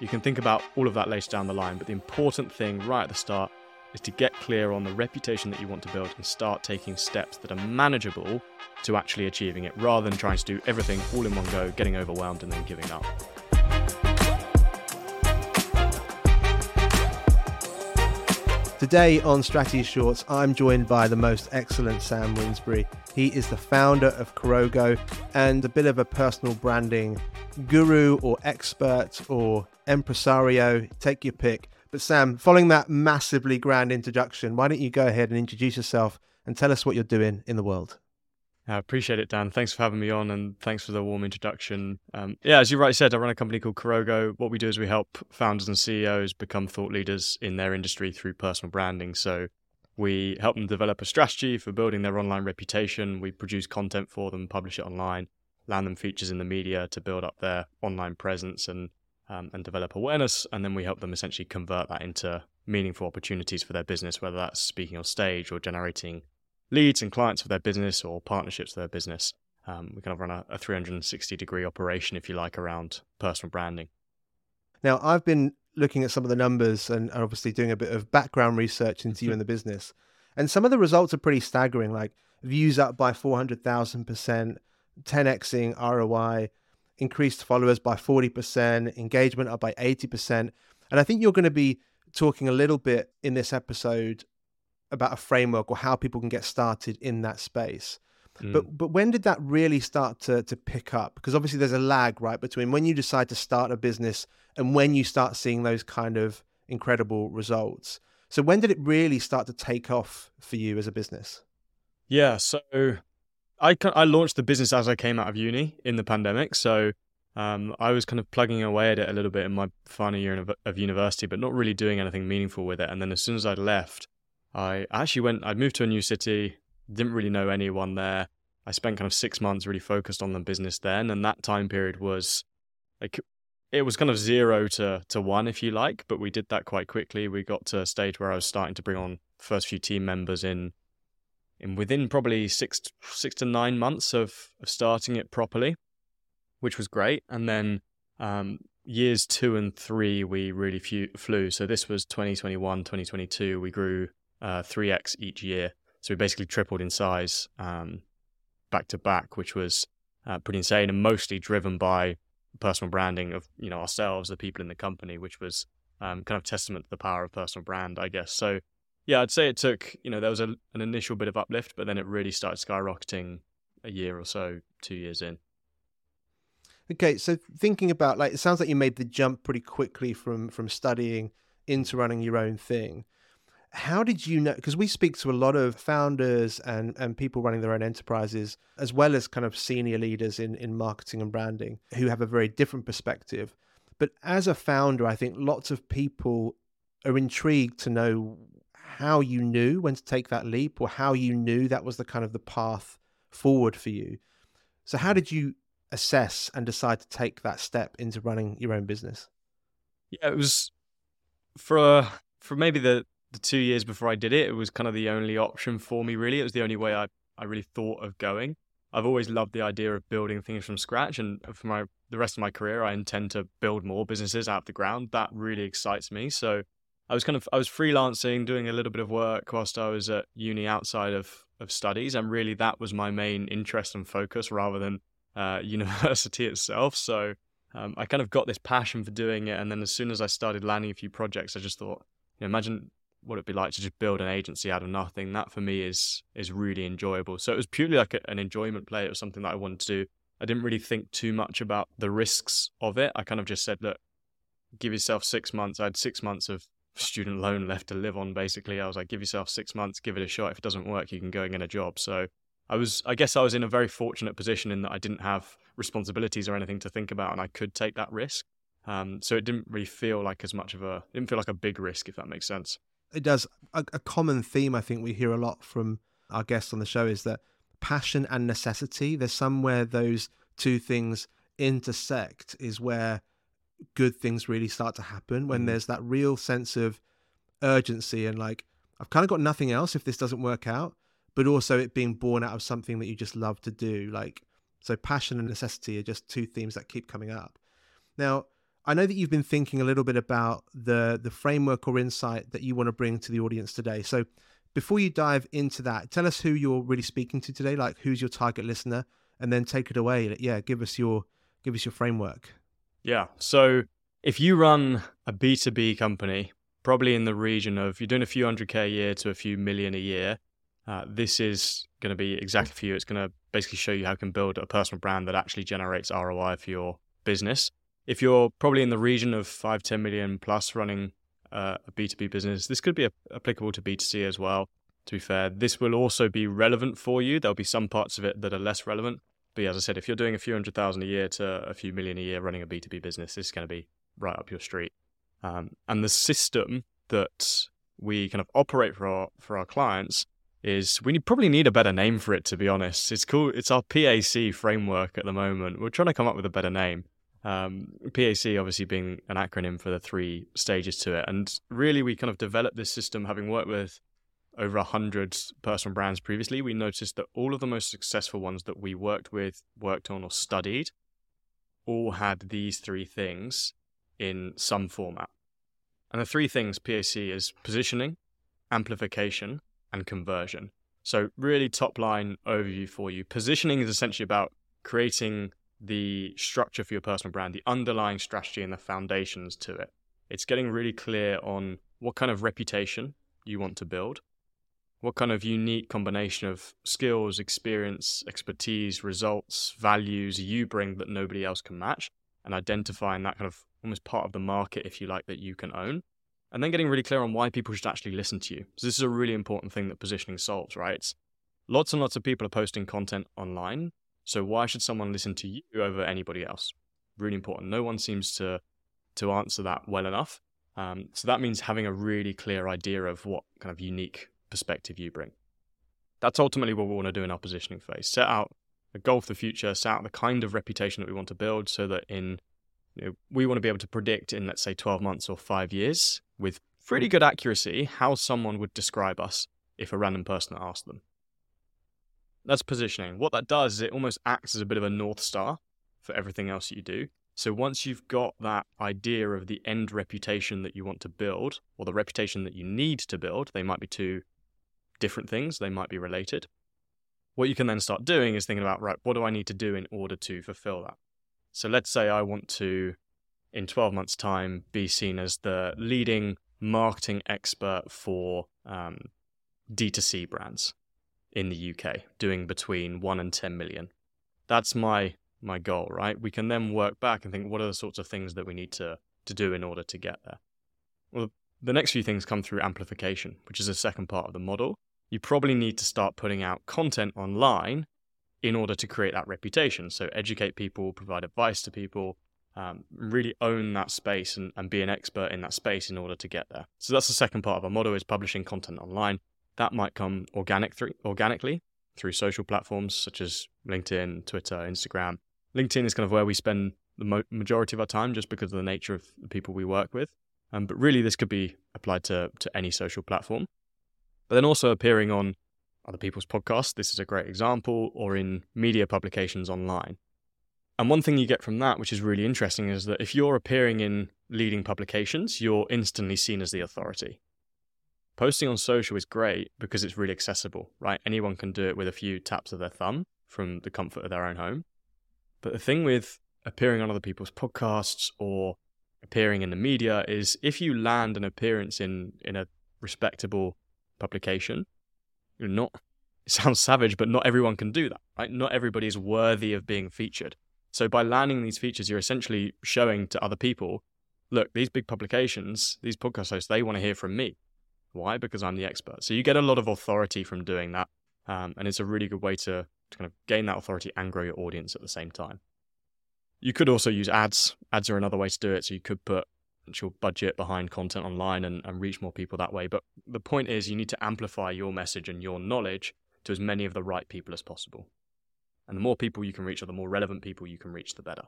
You can think about all of that later down the line, but the important thing right at the start is to get clear on the reputation that you want to build and start taking steps that are manageable to actually achieving it rather than trying to do everything all in one go, getting overwhelmed, and then giving up. Today on Strategy Shorts, I'm joined by the most excellent Sam Winsbury. He is the founder of Kurogo and a bit of a personal branding guru or expert or impresario. Take your pick. But Sam, following that massively grand introduction, why don't you go ahead and introduce yourself and tell us what you're doing in the world? I appreciate it, Dan. Thanks for having me on and thanks for the warm introduction. Um, yeah, as you rightly said, I run a company called Kurogo. What we do is we help founders and CEOs become thought leaders in their industry through personal branding. So we help them develop a strategy for building their online reputation. We produce content for them, publish it online, land them features in the media to build up their online presence and um, and develop awareness. And then we help them essentially convert that into meaningful opportunities for their business, whether that's speaking on stage or generating leads and clients for their business or partnerships for their business. Um, we kind of run a, a 360 degree operation, if you like, around personal branding. Now, I've been looking at some of the numbers and obviously doing a bit of background research into you and the business. And some of the results are pretty staggering, like views up by 400,000%, 10xing ROI, increased followers by 40%, engagement up by 80%. And I think you're going to be talking a little bit in this episode about a framework or how people can get started in that space. Mm. But but when did that really start to to pick up? Because obviously there's a lag, right, between when you decide to start a business and when you start seeing those kind of incredible results. So when did it really start to take off for you as a business? Yeah, so I I launched the business as I came out of uni in the pandemic. So um, I was kind of plugging away at it a little bit in my final year of, of university, but not really doing anything meaningful with it. And then as soon as I'd left, I actually went, I moved to a new city, didn't really know anyone there. I spent kind of six months really focused on the business then. And that time period was like, it was kind of zero to, to one, if you like, but we did that quite quickly. We got to a stage where I was starting to bring on first few team members in, in within probably six, six to nine months of, of starting it properly, which was great. And then, um, years two and three, we really flew. So this was 2021, 2022. We grew uh, 3x each year. So we basically tripled in size um, back to back, which was uh, pretty insane and mostly driven by personal branding of you know ourselves, the people in the company, which was um, kind of testament to the power of personal brand, I guess. So yeah, I'd say it took you know there was a, an initial bit of uplift, but then it really started skyrocketing a year or so, two years in. Okay, so thinking about like it sounds like you made the jump pretty quickly from from studying into running your own thing how did you know because we speak to a lot of founders and and people running their own enterprises as well as kind of senior leaders in in marketing and branding who have a very different perspective but as a founder i think lots of people are intrigued to know how you knew when to take that leap or how you knew that was the kind of the path forward for you so how mm. did you assess and decide to take that step into running your own business yeah it was for for maybe the the two years before I did it, it was kind of the only option for me, really. It was the only way I, I really thought of going. I've always loved the idea of building things from scratch. And for my the rest of my career, I intend to build more businesses out of the ground. That really excites me. So I was kind of I was freelancing, doing a little bit of work whilst I was at uni outside of, of studies. And really that was my main interest and focus rather than uh, university itself. So um, I kind of got this passion for doing it. And then as soon as I started landing a few projects, I just thought, you know, imagine what it'd be like to just build an agency out of nothing. That for me is is really enjoyable. So it was purely like a, an enjoyment play. It was something that I wanted to do. I didn't really think too much about the risks of it. I kind of just said, look, give yourself six months. I had six months of student loan left to live on. Basically, I was like, give yourself six months, give it a shot. If it doesn't work, you can go and get a job. So I was, I guess, I was in a very fortunate position in that I didn't have responsibilities or anything to think about, and I could take that risk. Um, so it didn't really feel like as much of a, didn't feel like a big risk, if that makes sense it does. A, a common theme I think we hear a lot from our guests on the show is that passion and necessity. There's somewhere those two things intersect is where good things really start to happen when mm. there's that real sense of urgency and like I've kind of got nothing else if this doesn't work out, but also it being born out of something that you just love to do. Like so passion and necessity are just two themes that keep coming up. Now, I know that you've been thinking a little bit about the the framework or insight that you want to bring to the audience today. So before you dive into that, tell us who you're really speaking to today, like who's your target listener, and then take it away. Yeah, give us your give us your framework. Yeah. So if you run a B2B company, probably in the region of you're doing a few hundred K a year to a few million a year, uh, this is going to be exactly for you. It's going to basically show you how you can build a personal brand that actually generates ROI for your business. If you're probably in the region of 5, 10 million plus running uh, a B2B business, this could be a- applicable to B2C as well. To be fair, this will also be relevant for you. There'll be some parts of it that are less relevant. But as I said, if you're doing a few hundred thousand a year to a few million a year running a B2B business, this is going to be right up your street. Um, and the system that we kind of operate for our for our clients is we need, probably need a better name for it to be honest. It's cool. It's our PAC framework at the moment. We're trying to come up with a better name. Um, PAC obviously being an acronym for the three stages to it, and really we kind of developed this system having worked with over a hundred personal brands previously. We noticed that all of the most successful ones that we worked with, worked on, or studied all had these three things in some format. And the three things PAC is positioning, amplification, and conversion. So, really top line overview for you. Positioning is essentially about creating the structure for your personal brand, the underlying strategy and the foundations to it. It's getting really clear on what kind of reputation you want to build, what kind of unique combination of skills, experience, expertise, results, values you bring that nobody else can match, and identifying that kind of almost part of the market, if you like, that you can own. And then getting really clear on why people should actually listen to you. So this is a really important thing that positioning solves, right? Lots and lots of people are posting content online. So why should someone listen to you over anybody else? Really important. No one seems to to answer that well enough. Um, so that means having a really clear idea of what kind of unique perspective you bring. That's ultimately what we want to do in our positioning phase. Set out a goal for the future, set out the kind of reputation that we want to build so that in you know, we want to be able to predict in let's say 12 months or 5 years with pretty good accuracy how someone would describe us if a random person asked them. That's positioning. What that does is it almost acts as a bit of a north star for everything else you do. So once you've got that idea of the end reputation that you want to build, or the reputation that you need to build, they might be two different things, they might be related. What you can then start doing is thinking about, right, what do I need to do in order to fulfill that? So let's say I want to, in 12 months' time, be seen as the leading marketing expert for um, D2C brands in the UK, doing between 1 and 10 million. That's my my goal, right? We can then work back and think what are the sorts of things that we need to to do in order to get there. Well, the next few things come through amplification, which is the second part of the model. You probably need to start putting out content online in order to create that reputation. So educate people, provide advice to people, um, really own that space and, and be an expert in that space in order to get there. So that's the second part of our model is publishing content online. That might come organic th- organically through social platforms such as LinkedIn, Twitter, Instagram. LinkedIn is kind of where we spend the mo- majority of our time just because of the nature of the people we work with. Um, but really, this could be applied to, to any social platform. But then also appearing on other people's podcasts, this is a great example, or in media publications online. And one thing you get from that, which is really interesting, is that if you're appearing in leading publications, you're instantly seen as the authority. Posting on social is great because it's really accessible, right? Anyone can do it with a few taps of their thumb from the comfort of their own home. But the thing with appearing on other people's podcasts or appearing in the media is if you land an appearance in in a respectable publication, you're not it sounds savage, but not everyone can do that, right? Not everybody is worthy of being featured. So by landing these features, you're essentially showing to other people, look, these big publications, these podcast hosts, they want to hear from me. Why? Because I'm the expert. So you get a lot of authority from doing that. Um, and it's a really good way to, to kind of gain that authority and grow your audience at the same time. You could also use ads. Ads are another way to do it. So you could put your budget behind content online and, and reach more people that way. But the point is, you need to amplify your message and your knowledge to as many of the right people as possible. And the more people you can reach, or the more relevant people you can reach, the better.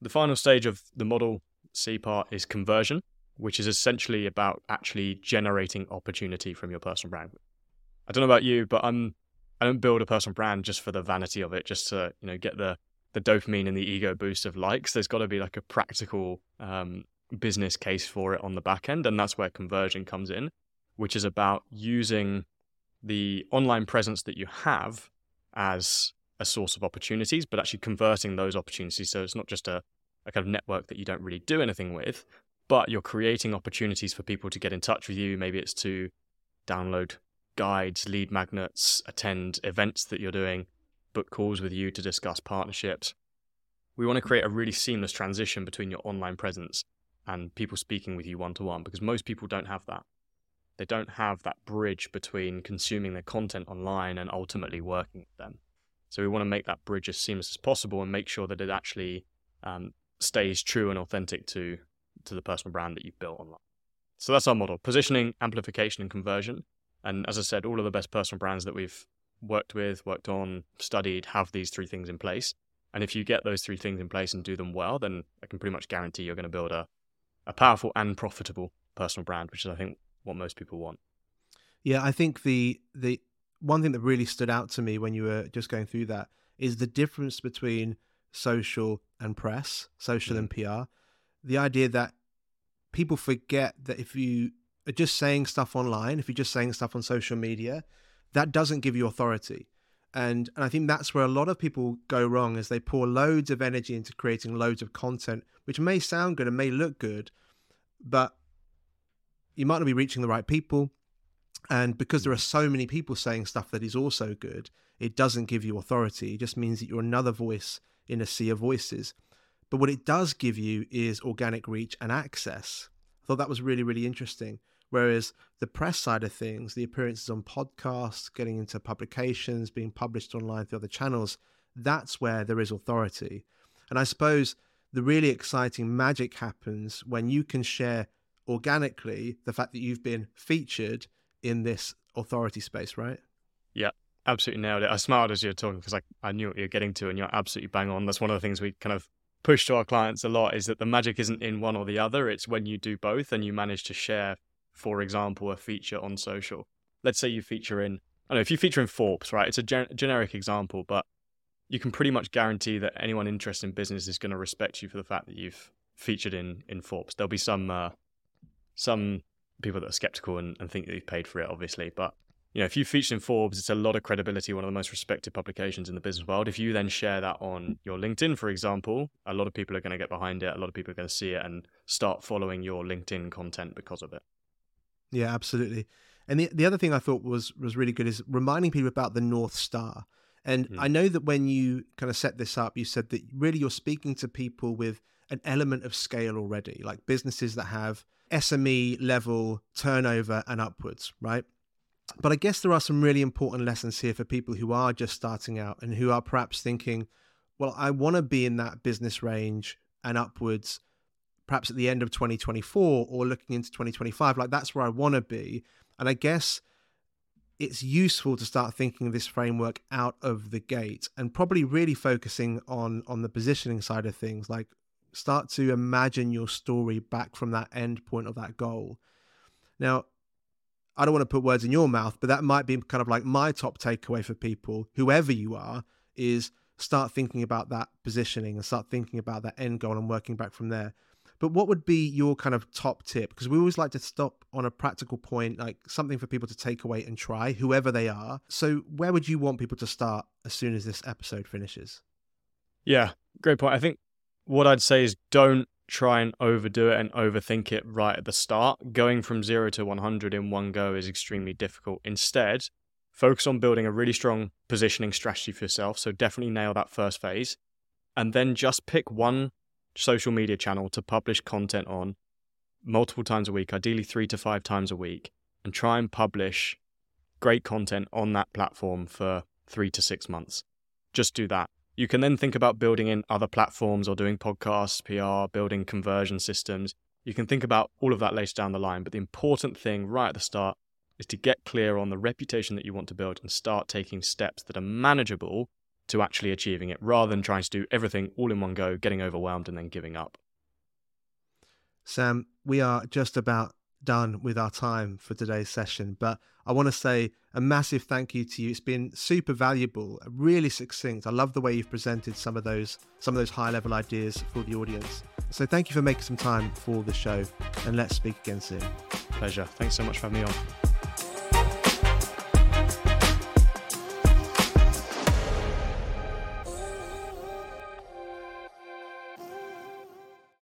The final stage of the model C part is conversion which is essentially about actually generating opportunity from your personal brand. I don't know about you, but I'm I don't build a personal brand just for the vanity of it, just to you know get the the dopamine and the ego boost of likes. There's got to be like a practical um, business case for it on the back end. And that's where conversion comes in, which is about using the online presence that you have as a source of opportunities, but actually converting those opportunities. So it's not just a, a kind of network that you don't really do anything with, but you're creating opportunities for people to get in touch with you. Maybe it's to download guides, lead magnets, attend events that you're doing, book calls with you to discuss partnerships. We want to create a really seamless transition between your online presence and people speaking with you one to one because most people don't have that. They don't have that bridge between consuming their content online and ultimately working with them. So we want to make that bridge as seamless as possible and make sure that it actually um, stays true and authentic to to the personal brand that you've built online. So that's our model: positioning, amplification, and conversion. And as I said, all of the best personal brands that we've worked with, worked on, studied have these three things in place. And if you get those three things in place and do them well, then I can pretty much guarantee you're going to build a, a powerful and profitable personal brand, which is, I think, what most people want. Yeah, I think the the one thing that really stood out to me when you were just going through that is the difference between social and press, social mm-hmm. and PR. The idea that people forget that if you are just saying stuff online, if you're just saying stuff on social media, that doesn't give you authority. And, and I think that's where a lot of people go wrong is they pour loads of energy into creating loads of content, which may sound good and may look good, but you might not be reaching the right people. And because there are so many people saying stuff that is also good, it doesn't give you authority. It just means that you're another voice in a sea of voices. But what it does give you is organic reach and access. I thought that was really, really interesting. Whereas the press side of things, the appearances on podcasts, getting into publications, being published online through other channels, that's where there is authority. And I suppose the really exciting magic happens when you can share organically the fact that you've been featured in this authority space, right? Yeah, absolutely nailed it. I smiled as you were talking because I, I knew what you're getting to, and you're absolutely bang on. That's one of the things we kind of push to our clients a lot is that the magic isn't in one or the other. It's when you do both and you manage to share, for example, a feature on social. Let's say you feature in, I don't know, if you feature in Forbes, right? It's a gen- generic example, but you can pretty much guarantee that anyone interested in business is going to respect you for the fact that you've featured in in Forbes. There'll be some uh, some people that are skeptical and, and think that you've paid for it, obviously. But you know, if you feature in Forbes, it's a lot of credibility, one of the most respected publications in the business world. If you then share that on your LinkedIn, for example, a lot of people are going to get behind it. A lot of people are going to see it and start following your LinkedIn content because of it. Yeah, absolutely. And the the other thing I thought was was really good is reminding people about the North Star. And mm. I know that when you kind of set this up, you said that really you're speaking to people with an element of scale already, like businesses that have SME level turnover and upwards, right? But I guess there are some really important lessons here for people who are just starting out and who are perhaps thinking, well, I want to be in that business range and upwards, perhaps at the end of 2024 or looking into 2025. Like that's where I want to be. And I guess it's useful to start thinking of this framework out of the gate and probably really focusing on on the positioning side of things like start to imagine your story back from that end point of that goal. Now, I don't want to put words in your mouth, but that might be kind of like my top takeaway for people, whoever you are, is start thinking about that positioning and start thinking about that end goal and working back from there. But what would be your kind of top tip? Because we always like to stop on a practical point, like something for people to take away and try, whoever they are. So, where would you want people to start as soon as this episode finishes? Yeah, great point. I think what I'd say is don't try and overdo it and overthink it right at the start. Going from zero to 100 in one go is extremely difficult. Instead, focus on building a really strong positioning strategy for yourself. So definitely nail that first phase. And then just pick one social media channel to publish content on multiple times a week, ideally three to five times a week, and try and publish great content on that platform for three to six months. Just do that. You can then think about building in other platforms or doing podcasts, PR, building conversion systems. You can think about all of that later down the line. But the important thing right at the start is to get clear on the reputation that you want to build and start taking steps that are manageable to actually achieving it rather than trying to do everything all in one go, getting overwhelmed and then giving up. Sam, we are just about done with our time for today's session. But I want to say a massive thank you to you. It's been super valuable, really succinct. I love the way you've presented some of those some of those high level ideas for the audience. So thank you for making some time for the show, and let's speak again soon. Pleasure. Thanks so much for having me on.